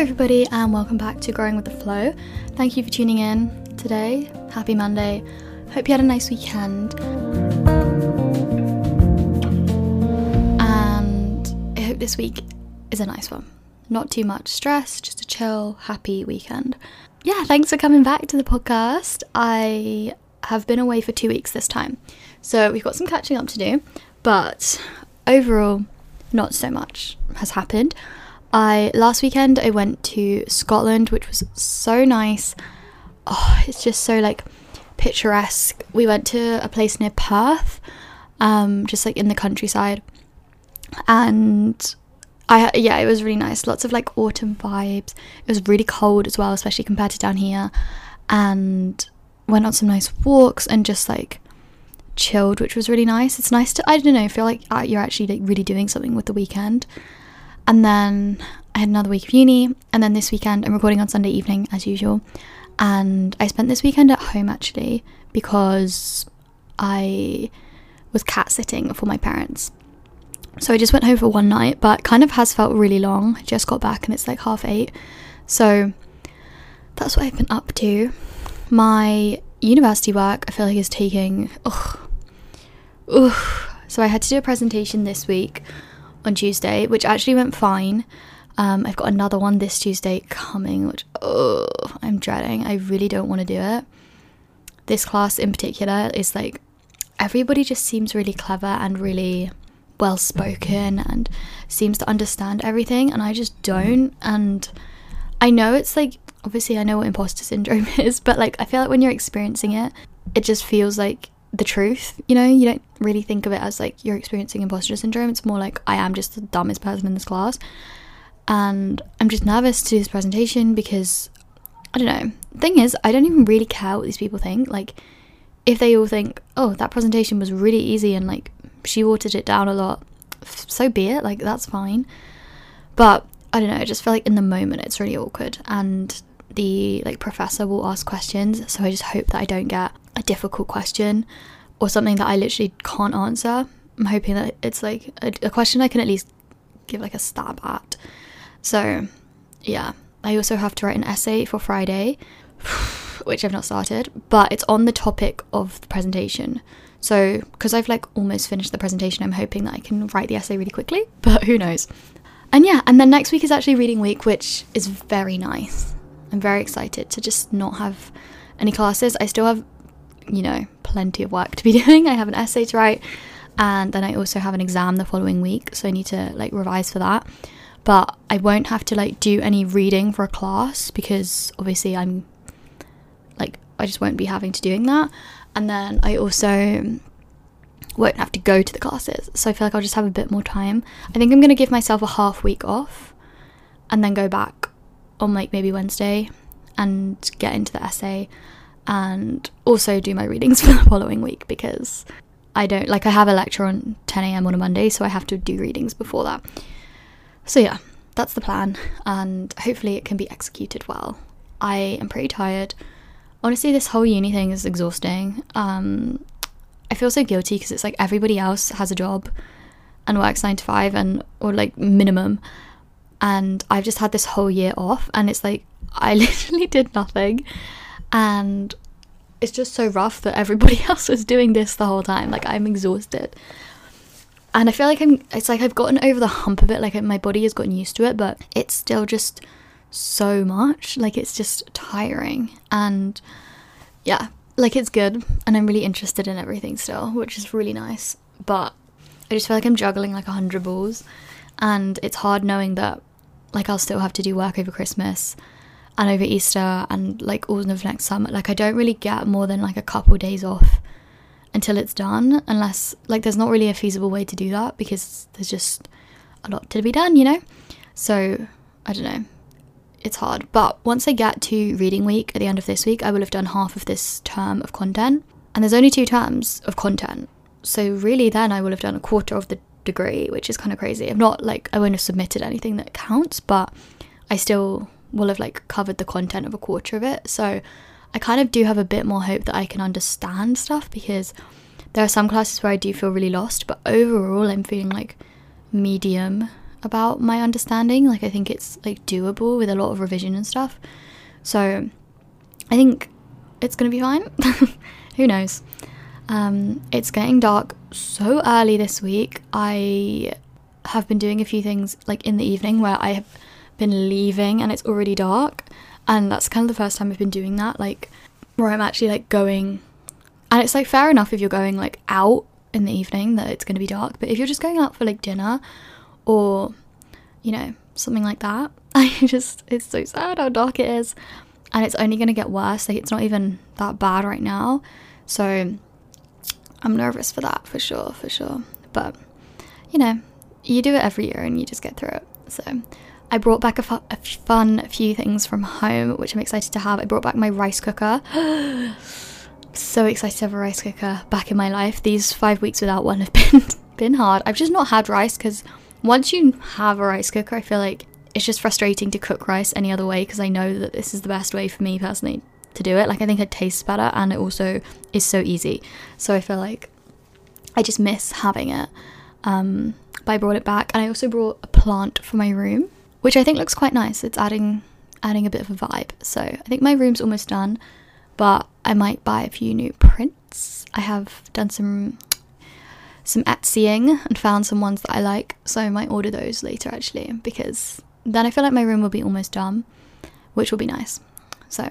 everybody, and welcome back to Growing with the Flow. Thank you for tuning in today. Happy Monday. Hope you had a nice weekend. And I hope this week is a nice one. Not too much stress, just a chill, happy weekend. Yeah, thanks for coming back to the podcast. I have been away for two weeks this time, so we've got some catching up to do, but overall, not so much has happened. I last weekend I went to Scotland, which was so nice. Oh, it's just so like picturesque. We went to a place near Perth, um, just like in the countryside, and I yeah, it was really nice. Lots of like autumn vibes. It was really cold as well, especially compared to down here, and went on some nice walks and just like chilled, which was really nice. It's nice to I don't know feel like uh, you're actually like really doing something with the weekend. And then I had another week of uni, and then this weekend I'm recording on Sunday evening as usual. And I spent this weekend at home actually because I was cat sitting for my parents. So I just went home for one night, but kind of has felt really long. I just got back and it's like half eight. So that's what I've been up to. My university work I feel like is taking ugh, ugh. So I had to do a presentation this week on Tuesday, which actually went fine. Um, I've got another one this Tuesday coming, which oh, I'm dreading. I really don't want to do it. This class in particular is like everybody just seems really clever and really well spoken and seems to understand everything, and I just don't. And I know it's like obviously I know what imposter syndrome is, but like I feel like when you're experiencing it, it just feels like the truth, you know? You don't really think of it as like you're experiencing imposter syndrome. It's more like I am just the dumbest person in this class. And I'm just nervous to do this presentation because I don't know. thing is, I don't even really care what these people think. Like, if they all think, oh, that presentation was really easy and like she watered it down a lot, so be it. Like, that's fine. But I don't know. I just feel like in the moment it's really awkward. And the like professor will ask questions so i just hope that i don't get a difficult question or something that i literally can't answer. I'm hoping that it's like a, a question i can at least give like a stab at. So yeah i also have to write an essay for friday which i've not started but it's on the topic of the presentation. So because i've like almost finished the presentation i'm hoping that i can write the essay really quickly but who knows? And yeah and then next week is actually reading week which is very nice. I'm very excited to just not have any classes. I still have, you know, plenty of work to be doing. I have an essay to write, and then I also have an exam the following week, so I need to like revise for that. But I won't have to like do any reading for a class because obviously I'm like I just won't be having to doing that. And then I also won't have to go to the classes. So I feel like I'll just have a bit more time. I think I'm to give myself a half week off and then go back on like maybe Wednesday and get into the essay and also do my readings for the following week because I don't like I have a lecture on 10 a.m. on a Monday, so I have to do readings before that. So yeah, that's the plan, and hopefully it can be executed well. I am pretty tired. Honestly, this whole uni thing is exhausting. Um, I feel so guilty because it's like everybody else has a job and works nine to five and or like minimum, and I've just had this whole year off and it's like I literally did nothing and it's just so rough that everybody else was doing this the whole time. Like I'm exhausted. And I feel like I'm it's like I've gotten over the hump of it. Like my body has gotten used to it but it's still just so much. Like it's just tiring. And yeah like it's good. And I'm really interested in everything still which is really nice. But I just feel like I'm juggling like a hundred balls. And it's hard knowing that like I'll still have to do work over Christmas and over Easter and like all of next summer. Like I don't really get more than like a couple days off until it's done, unless like there's not really a feasible way to do that because there's just a lot to be done, you know? So I don't know. It's hard. But once I get to reading week at the end of this week, I will have done half of this term of content. And there's only two terms of content. So really then I will have done a quarter of the degree, which is kind of crazy. I've not like I won't have submitted anything that counts, but I still will have like covered the content of a quarter of it. So I kind of do have a bit more hope that I can understand stuff because there are some classes where I do feel really lost, but overall I'm feeling like medium about my understanding. Like, I think it's like doable with a lot of revision and stuff. So, I think it's gonna be fine. Who knows? Um, it's getting dark so early this week. I have been doing a few things like in the evening where I have been leaving and it's already dark. And that's kind of the first time I've been doing that, like where I'm actually like going. And it's like fair enough if you're going like out in the evening that it's going to be dark. But if you're just going out for like dinner or, you know, something like that, I just, it's so sad how dark it is. And it's only going to get worse. Like, it's not even that bad right now. So, I'm nervous for that, for sure, for sure. But, you know, you do it every year and you just get through it. So, I brought back a, fu- a fun few things from home, which I'm excited to have. I brought back my rice cooker. so excited to have a rice cooker back in my life. These five weeks without one have been been hard. I've just not had rice because once you have a rice cooker, I feel like it's just frustrating to cook rice any other way because I know that this is the best way for me personally to do it. Like I think it tastes better and it also is so easy. So I feel like I just miss having it. Um, but I brought it back and I also brought a plant for my room, which I think looks quite nice. It's adding adding a bit of a vibe. So I think my room's almost done, but I might buy a few new prints. I have done some some Etsying and found some ones that I like, so I might order those later actually because then I feel like my room will be almost done, which will be nice. So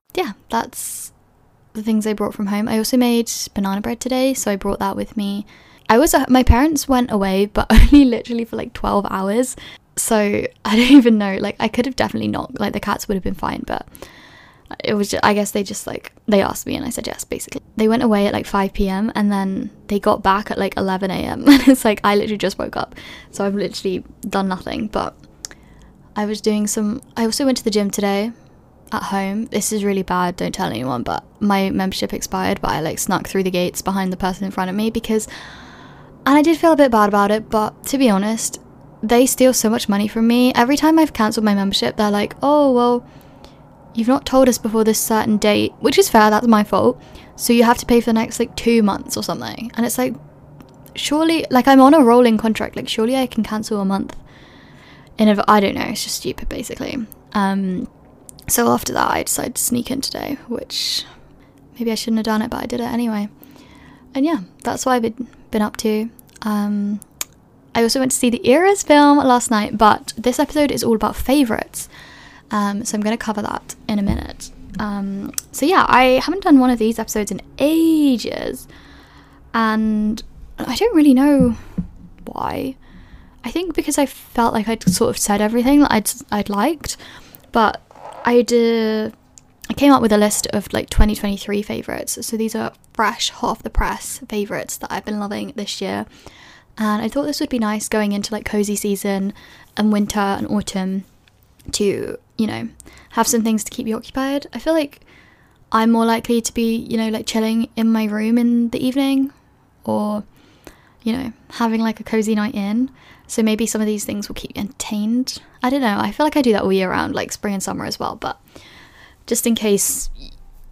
Yeah, that's the things I brought from home. I also made banana bread today, so I brought that with me. I was uh, my parents went away, but only literally for like 12 hours. So I don't even know. Like I could have definitely not. Like the cats would have been fine, but it was just, i guess they just like they asked me and i said yes basically they went away at like 5 p.m and then they got back at like 11 a.m and it's like i literally just woke up so i've literally done nothing but i was doing some i also went to the gym today at home this is really bad don't tell anyone but my membership expired but i like snuck through the gates behind the person in front of me because and i did feel a bit bad about it but to be honest they steal so much money from me every time i've cancelled my membership they're like oh well you've not told us before this certain date, which is fair, that's my fault. So you have to pay for the next like two months or something. And it's like, surely, like I'm on a rolling contract, like surely I can cancel a month. And I don't know, it's just stupid basically. Um, so after that, I decided to sneak in today, which maybe I shouldn't have done it, but I did it anyway. And yeah, that's what I've been, up to. Um, I also went to see the Eras film last night, but this episode is all about favourites. Um, so I'm going to cover that in a minute. Um, so yeah, I haven't done one of these episodes in ages, and I don't really know why. I think because I felt like I'd sort of said everything that I'd I'd liked, but I did. Uh, I came up with a list of like 2023 favorites. So these are fresh, hot off the press favorites that I've been loving this year. And I thought this would be nice going into like cozy season and winter and autumn to you know, have some things to keep you occupied. I feel like I'm more likely to be, you know, like chilling in my room in the evening or, you know, having like a cozy night in. So maybe some of these things will keep you entertained. I don't know. I feel like I do that all year round, like spring and summer as well. But just in case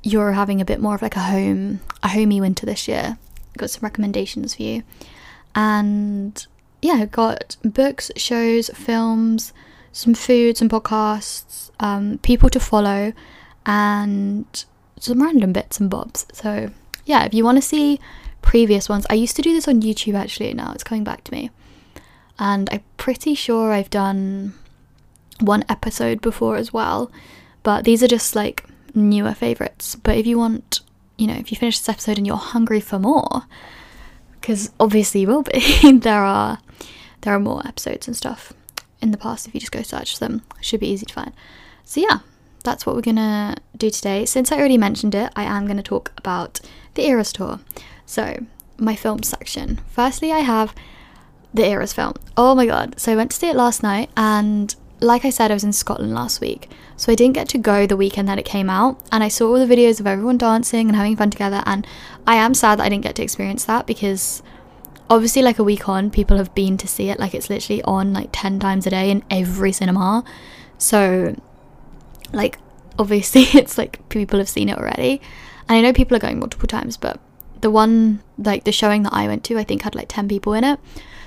you're having a bit more of like a home, a homey winter this year, got some recommendations for you. And yeah, got books, shows, films, some food, some podcasts, um, people to follow, and some random bits and bobs. So, yeah, if you want to see previous ones, I used to do this on YouTube actually, now it's coming back to me. and I'm pretty sure I've done one episode before as well. But these are just like newer favorites. But if you want, you know, if you finish this episode and you're hungry for more, because obviously you will be, there are there are more episodes and stuff in the past. If you just go search them, should be easy to find. So yeah, that's what we're gonna do today. Since I already mentioned it, I am gonna talk about the Eras tour. So my film section. Firstly, I have the Eras film. Oh my god! So I went to see it last night, and like I said, I was in Scotland last week, so I didn't get to go the weekend that it came out. And I saw all the videos of everyone dancing and having fun together, and I am sad that I didn't get to experience that because obviously, like a week on, people have been to see it. Like it's literally on like 10 times a day in every cinema. So, like, obviously, it's like people have seen it already. And I know people are going multiple times, but the one, like the showing that I went to, I think had like 10 people in it.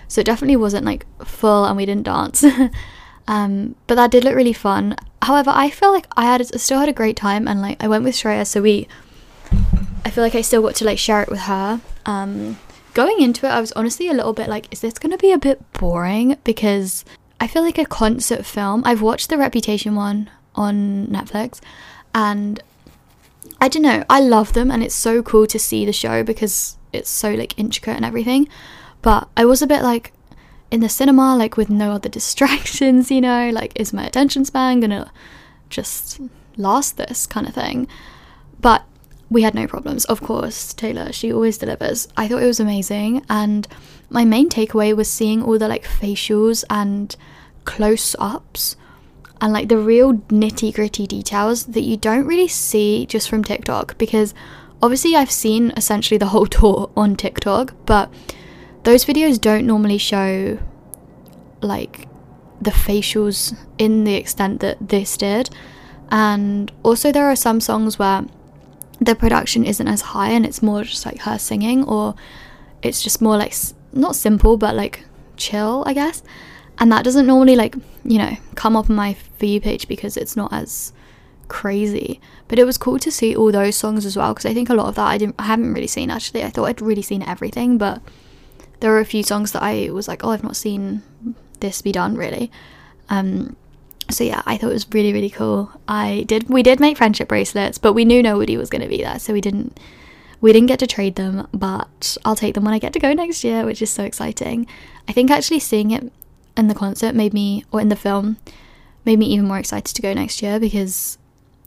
So it definitely wasn't like full and we didn't dance. um, but that did look really fun. However, I feel like I had I still had a great time and like I went with Shreya, so we I feel like I still got to like share it with her. Um, going into it, I was honestly a little bit like, is this to be a bit boring? Because I feel like a concert film. I've watched the Reputation one on Netflix, and I don't know. I love them, and it's so cool to see the show because it's so like intricate and everything. But I was a bit like in the cinema, like with no other distractions, you know, like is my attention span gonna just last this kind of thing? But we had no problems. Of course, Taylor, she always delivers. I thought it was amazing, and my main takeaway was seeing all the like facials and close ups and like the real nitty gritty details that you don't really see just from TikTok because obviously I've seen essentially the whole tour on TikTok, but those videos don't normally show like the facials in the extent that this did. And also, there are some songs where the production isn't as high and it's more just like her singing, or it's just more like not simple but like chill, I guess. And that doesn't normally like, you know, come up on my For You page because it's not as crazy. But it was cool to see all those songs as well because I think a lot of that I didn't I haven't really seen actually. I thought I'd really seen everything, but there were a few songs that I was like, oh, I've not seen this be done really. Um, so yeah, I thought it was really really cool. I did we did make friendship bracelets, but we knew nobody was going to be there, so we didn't we didn't get to trade them, but I'll take them when I get to go next year, which is so exciting. I think actually seeing it in the concert made me or in the film made me even more excited to go next year because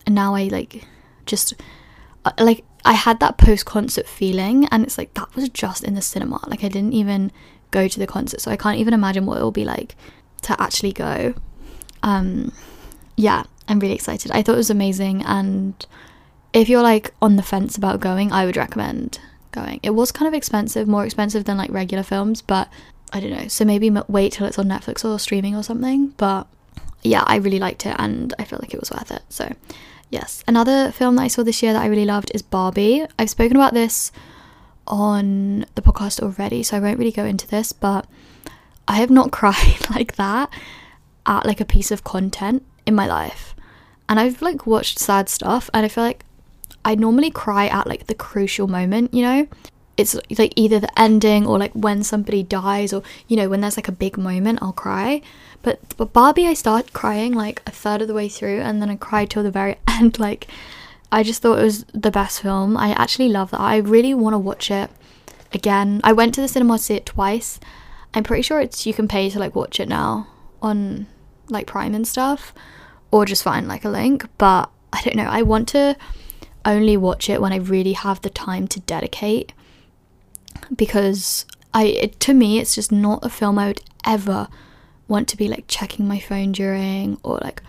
now I like just uh, like I had that post concert feeling, and it's like that was just in the cinema. Like I didn't even go to the concert, so I can't even imagine what it will be like to actually go. Um, yeah, I'm really excited. I thought it was amazing, and if you're like on the fence about going, I would recommend going. It was kind of expensive, more expensive than like regular films, but I don't know. So maybe wait till it's on Netflix or streaming or something. But yeah, I really liked it, and I feel like it was worth it. So Yes. Another film that I saw this year that I really loved is Barbie. I've spoken about this on the podcast already, so I won't really go into this, but I have not cried like that at like a piece of content in my life. And I've like watched sad stuff and I feel like I normally cry at like the crucial moment, you know? It's like either the ending or like when somebody dies or you know when there's like a big moment I'll cry but, but Barbie, I started crying like a third of the way through, and then I cried till the very end. Like, I just thought it was the best film. I actually love that. I really want to watch it again. I went to the cinema to see it twice. I'm pretty sure it's you can pay to like watch it now on like Prime and stuff, or just find like a link. But I don't know. I want to only watch it when I really have the time to dedicate because I it, to me it's just not a film I would ever want to be like checking my phone during or like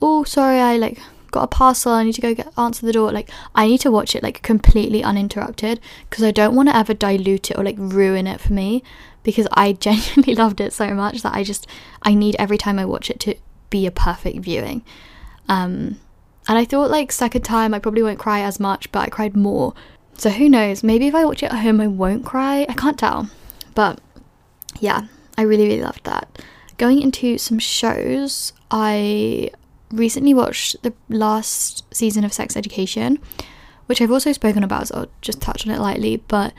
oh sorry I like got a parcel I need to go get answer the door like I need to watch it like completely uninterrupted because I don't want to ever dilute it or like ruin it for me because I genuinely loved it so much that I just I need every time I watch it to be a perfect viewing. Um and I thought like second time I probably won't cry as much but I cried more so who knows maybe if I watch it at home I won't cry I can't tell but yeah I really really loved that going into some shows, I recently watched the last season of Sex Education, which I've also spoken about, so I'll just touch on it lightly. But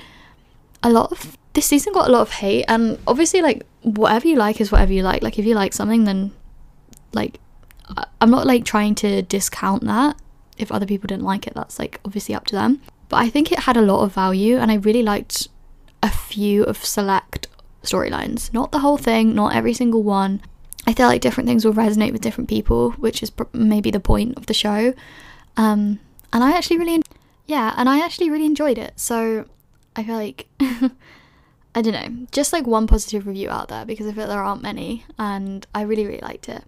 a lot of this season got a lot of hate, and obviously, like, whatever you like is whatever you like. Like, if you like something, then, like, I'm not like trying to discount that. If other people didn't like it, that's like obviously up to them. But I think it had a lot of value, and I really liked a few of select storylines. Not the whole thing, not every single one. I feel like different things will resonate with different people, which is pr- maybe the point of the show. Um, and I actually really, en- yeah, and I actually really enjoyed it. So I feel like, I don't know, just like one positive review out there because I feel there aren't many, and I really, really liked it.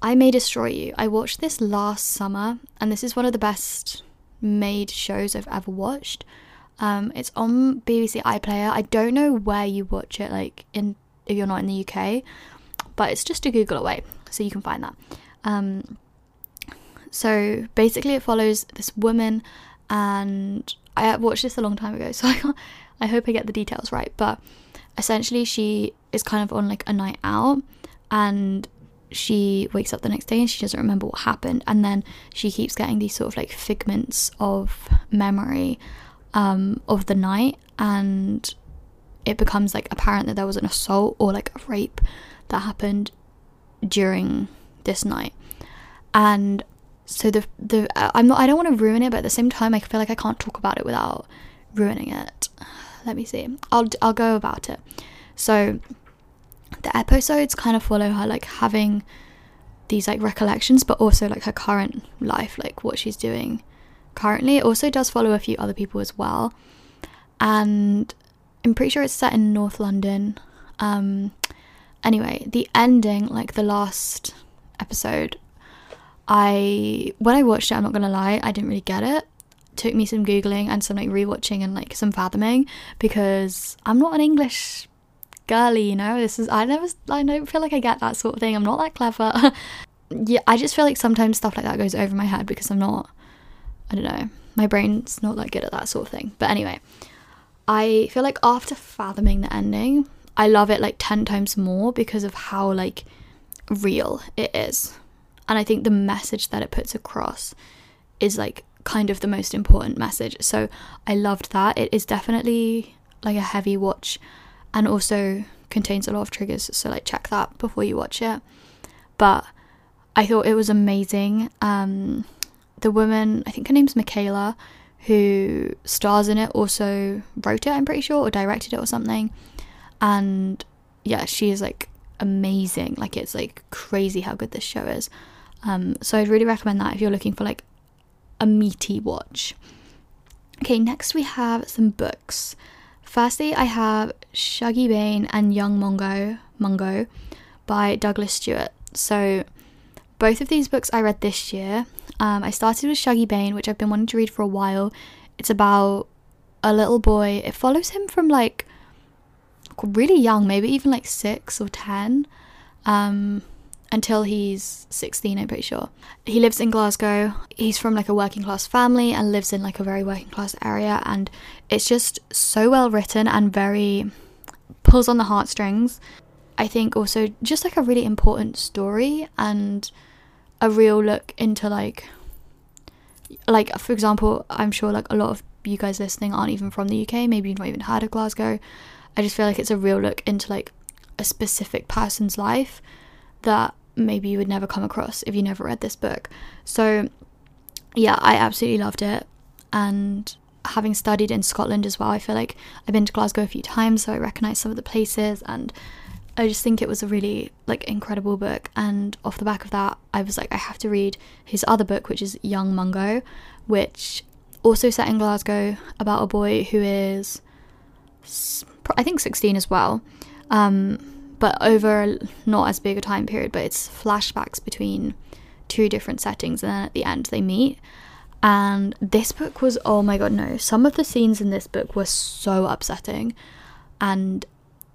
I May Destroy You. I watched this last summer, and this is one of the best made shows I've ever watched. Um, it's on BBC iPlayer. I don't know where you watch it, like in if you're not in the UK, but it's just a Google away, so you can find that. Um, so basically, it follows this woman, and I watched this a long time ago, so I I hope I get the details right. But essentially, she is kind of on like a night out, and she wakes up the next day and she doesn't remember what happened, and then she keeps getting these sort of like figments of memory um, of the night, and it becomes like apparent that there was an assault or like a rape that happened during this night. And so the the I'm not I don't want to ruin it but at the same time I feel like I can't talk about it without ruining it. Let me see. I'll I'll go about it. So the episodes kind of follow her like having these like recollections but also like her current life like what she's doing currently. It also does follow a few other people as well. And I'm pretty sure it's set in North London. Um anyway the ending like the last episode i when i watched it i'm not gonna lie i didn't really get it. took me some googling and some like rewatching and like some fathoming because i'm not an english girly you know this is i never i don't feel like i get that sort of thing i'm not that clever yeah i just feel like sometimes stuff like that goes over my head because i'm not i don't know my brain's not that good at that sort of thing but anyway i feel like after fathoming the ending I love it like 10 times more because of how like real it is. And I think the message that it puts across is like kind of the most important message. So I loved that. It is definitely like a heavy watch and also contains a lot of triggers. So like check that before you watch it. But I thought it was amazing. Um the woman, I think her name's Michaela, who stars in it, also wrote it, I'm pretty sure, or directed it or something and yeah she is like amazing like it's like crazy how good this show is um so i'd really recommend that if you're looking for like a meaty watch okay next we have some books firstly i have shuggie bain and young mungo mungo by douglas stuart. So both of these books i read this year. Um, i started with shuggie bain which i've been wanting to read for a while. It's about a little boy. It follows him from like really young, maybe even like six or ten, um, until he's 16, I'm pretty sure. He lives in Glasgow. He's from like a working class family and lives in like a very working class area. And it's just so well written and very pulls on the heartstrings. I think also just like a really important story and a real look into like, like for example, I'm sure like a lot of you guys listening aren't even from the UK. Maybe you've not even heard of Glasgow. I just feel like it's a real look into like a specific person's life that maybe you would never come across if you never read this book. So yeah, I absolutely loved it. And having studied in Scotland as well, I feel like I've been to Glasgow a few times, so I recognize some of the places and I just think it was a really like incredible book and off the back of that I was like I have to read his other book which is Young Mungo which also set in Glasgow about a boy who is I think 16 as well. Um, but over not as big a time period, but it's flashbacks between two different settings, and then at the end they meet. And this book was oh my god, no! Some of the scenes in this book were so upsetting and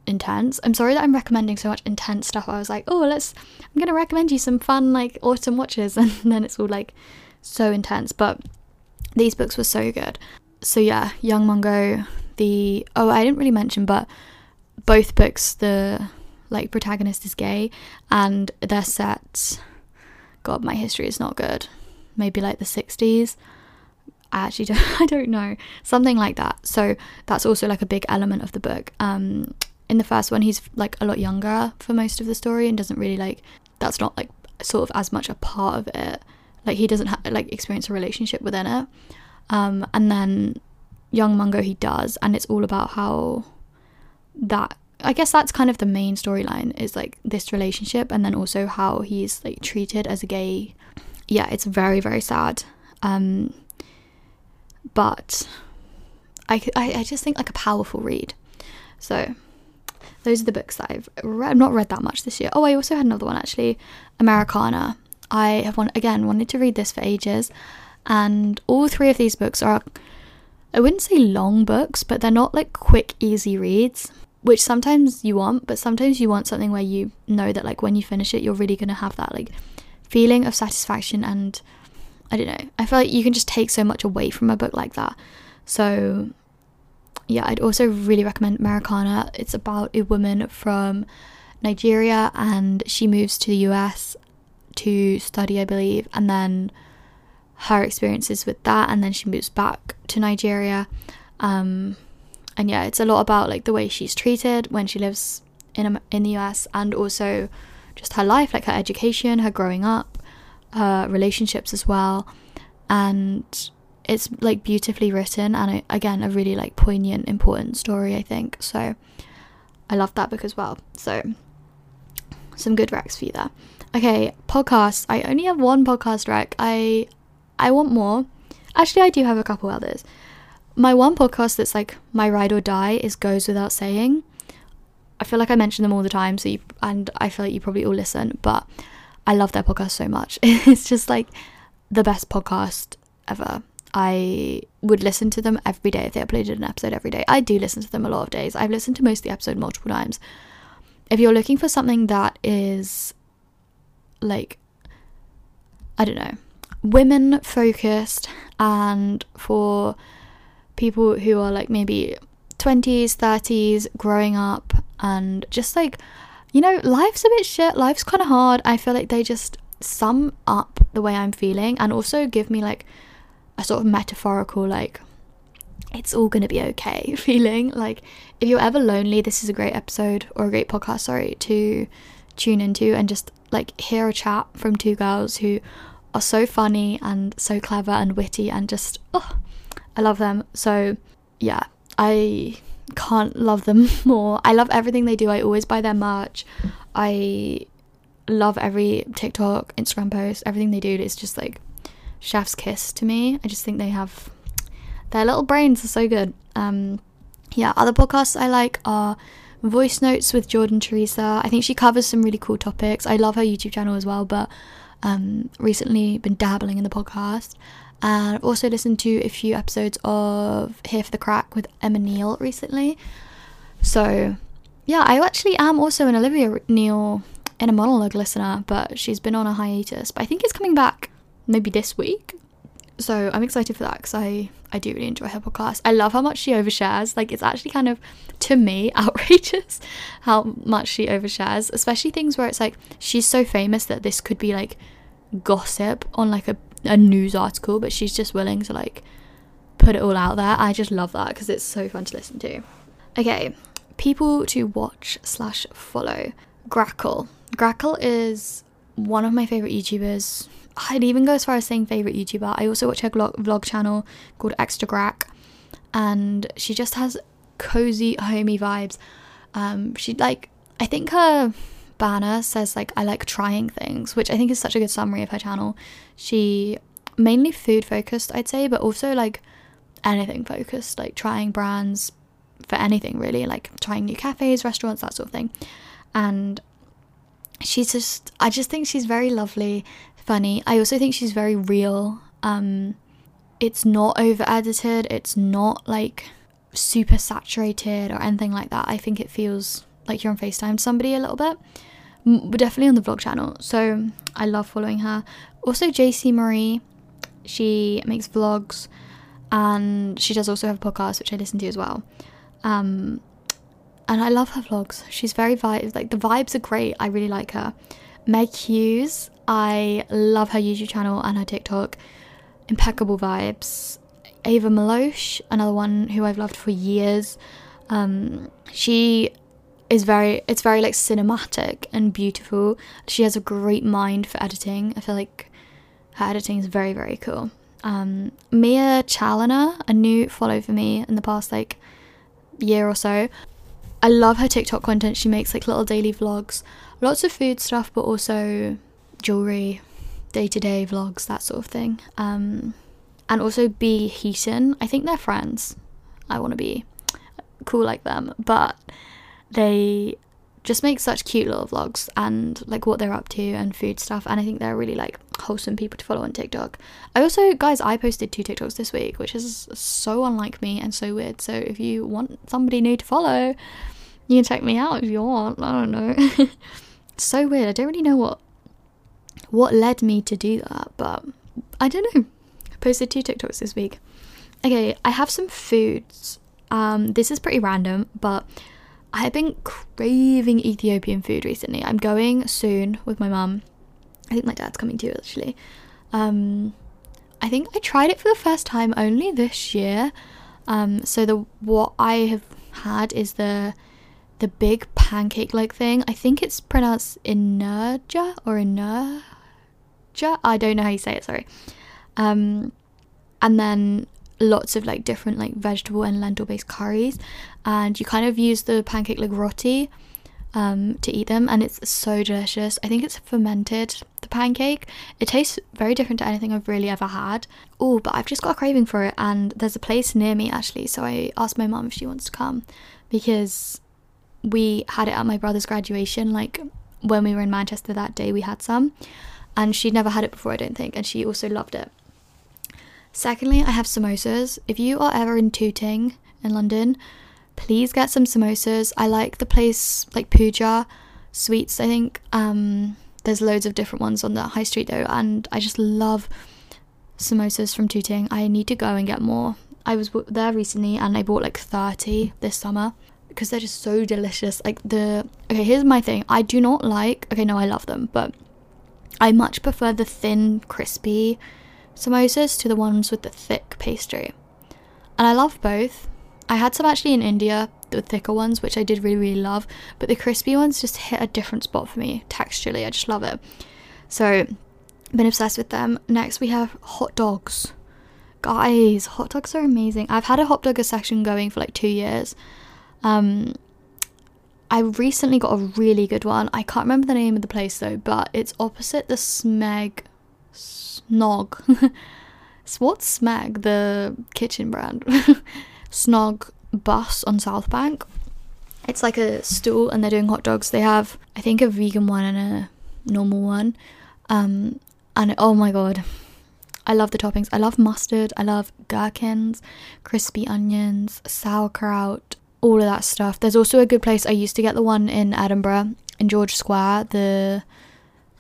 intense. I'm sorry that I'm recommending so much intense stuff. I was like, oh, let's, I'm gonna recommend you some fun like autumn watches, and then it's all like so intense. But these books were so good. So yeah, Young Mungo, the oh I didn't really mention, but both books the like protagonist is gay and they're set. God, my history is not good. Maybe like the 60s. I actually don't I don't know something like that. So that's also like a big element of the book. Um, in the first one, he's like a lot younger for most of the story and doesn't really like that's not like sort of as much a part of it. Like he doesn't like experience a relationship within it. Um, and then young Mungo he does, and it's all about how that I guess that's kind of the main storyline is like this relationship and then also how he's like treated as a gay. Yeah, it's very very sad. Um but I, I, I just think like a powerful read. So those are the books that I've read. I've not read that much this year. Oh, I also had another one actually, Americana. I have one again wanted to read this for ages, and all three of these books are I wouldn't say long books, but they're not like quick, easy reads, which sometimes you want, but sometimes you want something where you know that like when you finish it, you're really gonna have that like feeling of satisfaction and I don't know. I feel like you can just take so much away from a book like that. So yeah, I'd also really recommend Americana. It's about a woman from Nigeria and she moves to the US to study, I believe, and then her experiences with that, and then she moves back to Nigeria. Um, and yeah, it's a lot about like the way she's treated when she lives in in the US, and also just her life, like her education, her growing up, her relationships as well, and it's like beautifully written and uh, again a really like poignant, important story. I think so. I love that book as well. So some good recs for you there. Okay, podcasts. I only have one podcast rec. I I want more. Actually, I do have a couple others. My one podcast that's like my ride or die is Goes Without Saying. I feel like I mention them all the time, so you, and I feel like you probably all listen, but I love their podcast so much. it's just like the best podcast ever. I would listen to them every day if they uploaded an episode every day. I do listen to them a lot of days. I've listened to most of the episode multiple times. If you're looking for something that is like I don't know, women focused and for people who are like maybe 20s, 30s, growing up, and just like, you know, life's a bit shit, life's kind of hard. I feel like they just sum up the way I'm feeling and also give me like a sort of metaphorical, like, it's all gonna be okay feeling. Like, if you're ever lonely, this is a great episode or a great podcast, sorry, to tune into and just like hear a chat from two girls who are so funny and so clever and witty and just oh I love them. So yeah, I can't love them more. I love everything they do. I always buy their merch. I love every TikTok, Instagram post, everything they do. It's just like chef's kiss to me. I just think they have their little brains are so good. Um yeah, other podcasts I like are voice notes with Jordan Teresa. I think she covers some really cool topics. I love her YouTube channel as well, but um, recently been dabbling in the podcast. And I've also listened to a few episodes of Here for the Crack with Emma Neal recently. So, yeah, I actually am also an Olivia Neill in a monologue listener, but she's been on a hiatus. But I think it's coming back maybe this week. So I'm excited for that because I, I do really enjoy her podcast. I love how much she overshares. Like, it's actually kind of, to me, outrageous how much she overshares, especially things where it's like she's so famous that this could be like gossip on like a, a news article, but she's just willing to like put it all out there. I just love that because it's so fun to listen to. Okay, people to watch slash follow. Grackle. Grackle is one of my favorite YouTubers I'd even go as far as saying favorite YouTuber. I also watch her vlog, vlog channel called Extra Grack, and she just has cozy, homey vibes. Um, she like, I think her banner says like I like trying things, which I think is such a good summary of her channel. She mainly food focused, I'd say, but also like anything focused, like trying brands for anything really, like trying new cafes, restaurants, that sort of thing. And she's just I just think she's very lovely funny. I also think she's very real. Um, it's not over edited, it's not like super saturated or anything like that. I think it feels like you're on FaceTime to somebody a little bit, but definitely on the vlog channel. So I love following her. Also, JC Marie, she makes vlogs and she does also have a podcast which I listen to as well. Um, and I love her vlogs. She's very vibe like the vibes are great. I really like her. Meg Hughes, I love her YouTube channel and her TikTok. Impeccable vibes. Ava Maloche, another one who I've loved for years. Um, she is very it's very like cinematic and beautiful. She has a great mind for editing. I feel like her editing is very very cool. Um, Mia Challoner, a new follow for me in the past like year or so. I love her TikTok content. She makes like little daily vlogs, lots of food stuff, but also jewelry, day to day vlogs, that sort of thing. Um, and also Bea Heaton. I think they're friends. I want to be cool like them, but they just make such cute little vlogs and like what they're up to and food stuff and I think they're really like wholesome people to follow on TikTok. I also guys I posted two TikToks this week, which is so unlike me and so weird. So if you want somebody new to follow, you can check me out if you want. I don't know. so weird. I don't really know what what led me to do that, but I don't know. I posted two TikToks this week. Okay, I have some foods. Um, this is pretty random, but I've been craving Ethiopian food recently. I'm going soon with my mum. I think my dad's coming too, actually. Um, I think I tried it for the first time only this year. Um, so the what I have had is the the big pancake like thing. I think it's pronounced inerja or inerja. I don't know how you say it. Sorry. Um, and then lots of like different like vegetable and lentil based curries and you kind of use the pancake like roti um, to eat them and it's so delicious. I think it's fermented the pancake. It tastes very different to anything i've really ever had. Oh but i've just got a craving for it and there's a place near me actually so i asked my mum if she wants to come because we had it at my brother's graduation like when we were in manchester that day we had some and she'd never had it before i don't think and she also loved it Secondly, I have samosas. If you are ever in Tooting in London, please get some samosas. I like the place like Pooja Sweets, I think. Um, there's loads of different ones on the high street though, and I just love samosas from Tooting. I need to go and get more. I was there recently and I bought like 30 this summer because they're just so delicious. Like the okay, here's my thing. I do not like okay, no, I love them, but I much prefer the thin, crispy samosas to the ones with the thick pastry. And I love both. I had some actually in India, the thicker ones, which I did really, really love, but the crispy ones just hit a different spot for me texturally. I just love it. So, been obsessed with them. Next, we have hot dogs. Guys, hot dogs are amazing. I've had a hot dog section going for like two years. Um, I recently got a really good one. I can't remember the name of the place though, but it's opposite the Smeg Snog. what's Smeg, the kitchen brand? Snog bus on South Bank. It's like a stool and they're doing hot dogs. They have, I think, a vegan one and a normal one. Um, and oh my god, I love the toppings. I love mustard. I love gherkins, crispy onions, sauerkraut, all of that stuff. There's also a good place. I used to get the one in Edinburgh in George Square. The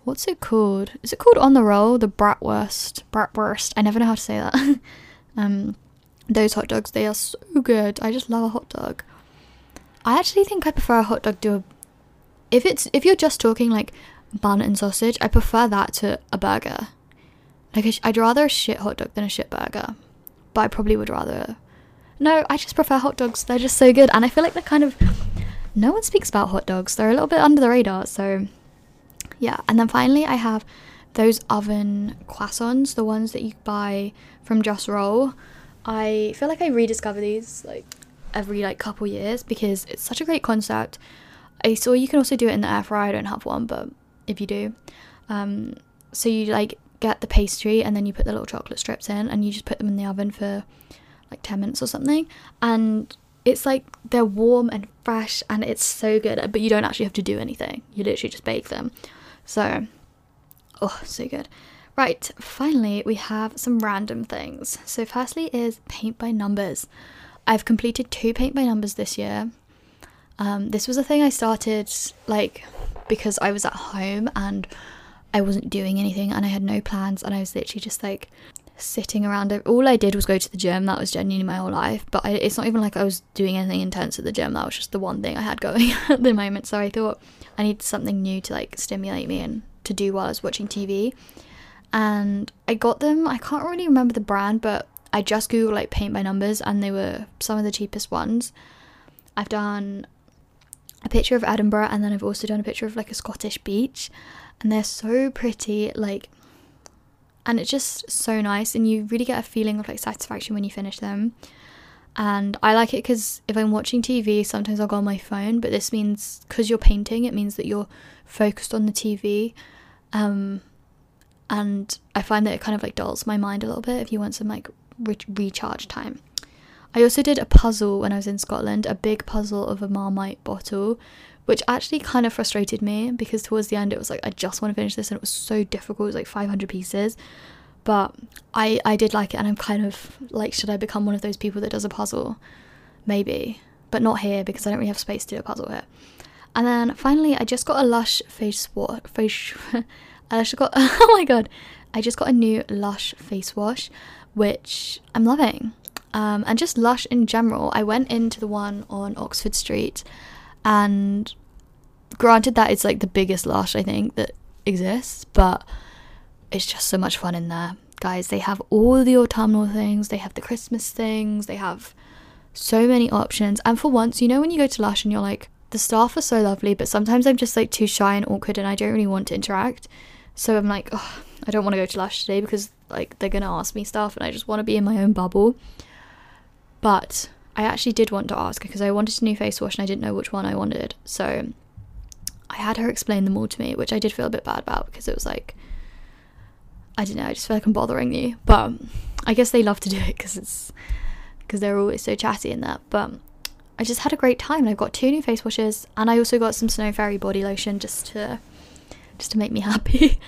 what's it called? Is it called on the roll? The bratwurst. Bratwurst. I never know how to say that. um, those hot dogs, they are so good. I just love a hot dog. I actually think I prefer a hot dog to a. If it's if you're just talking like bun and sausage, I prefer that to a burger. Like I'd rather a shit hot dog than a shit burger, but I probably would rather. No, I just prefer hot dogs. They're just so good, and I feel like they're kind of. No one speaks about hot dogs. They're a little bit under the radar, so yeah, and then finally I have those oven croissants, the ones that you buy from Jus-Rol. I feel like I rediscover these like every like couple years because it's such a great concept. I saw you can also do it in the air fryer. I don't have one, but if you do, um, so you like get the pastry and then you put the little chocolate strips in and you just put them in the oven for like 10 minutes or something and it's like they're warm and fresh and it's so good but you don't actually have to do anything you literally just bake them so, oh, so good. Right, finally, we have some random things. So, firstly, is paint by numbers. I've completed two paint by numbers this year. Um, this was a thing I started like because I was at home and I wasn't doing anything and I had no plans and I was literally just like sitting around. All I did was go to the gym. That was genuinely my whole life. But I, it's not even like I was doing anything intense at the gym. That was just the one thing I had going at the moment. So I thought I need something new to like stimulate me and to do while I was watching TV. And I got them, I can't really remember the brand, but I just googled like paint by numbers and they were some of the cheapest ones. I've done a picture of Edinburgh and then I've also done a picture of like a Scottish beach and they're so pretty like and it's just so nice and you really get a feeling of like satisfaction when you finish them. And i like it because if i'm watching tv sometimes i'll go on my phone but this means because you're painting it means that you're focused on the tv um, and i find that it kind of like dulls my mind a little bit if you want some like re- recharge time. I also did a puzzle when i was in scotland a big puzzle of a marmite bottle which actually kind of frustrated me because towards the end it was like I just want to finish this and it was so difficult. It was like 500 pieces. But I I did like it and I'm kind of like should I become one of those people that does a puzzle? Maybe, but not here because I don't really have space to do a puzzle here. And then finally I just got a Lush face wash face I just got oh my god. I just got a new Lush face wash which I'm loving. Um, and just Lush in general. I went into the one on Oxford Street and granted that it's like the biggest lush I think that exists, but it's just so much fun in there. Guys, they have all the autumnal things, they have the Christmas things, they have so many options. And for once, you know when you go to Lush and you're like, the staff are so lovely, but sometimes I'm just like too shy and awkward and I don't really want to interact. So I'm like, oh, I don't want to go to Lush today because like they're gonna ask me stuff and I just want to be in my own bubble. But I actually did want to ask because I wanted a new face wash and I didn't know which one I wanted. So I had her explain them all to me, which I did feel a bit bad about because it was like, I don't know, I just feel like I'm bothering you. But I guess they love to do it because it's because they're always so chatty in that. But I just had a great time and I've got two new face washes and I also got some Snow Fairy body lotion just to just to make me happy.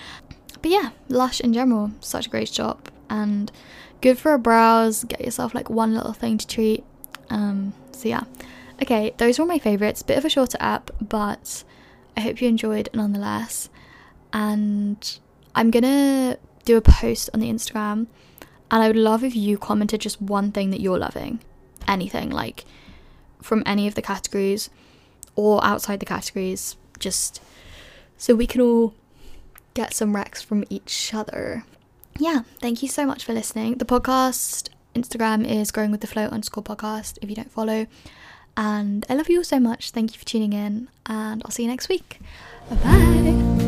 but yeah, Lush in general, such a great shop and good for a browse. Get yourself like one little thing to treat um, so yeah. Okay, those were my favourites. Bit of a shorter app, but I hope you enjoyed nonetheless. And I'm gonna do a post on the Instagram, and I would love if you commented just one thing that you're loving. Anything, like from any of the categories or outside the categories, just so we can all get some recs from each other. Yeah, thank you so much for listening. The podcast Instagram is growing with the flow underscore podcast if you don't follow. And I love you all so much. Thank you for tuning in, and I'll see you next week. Bye bye.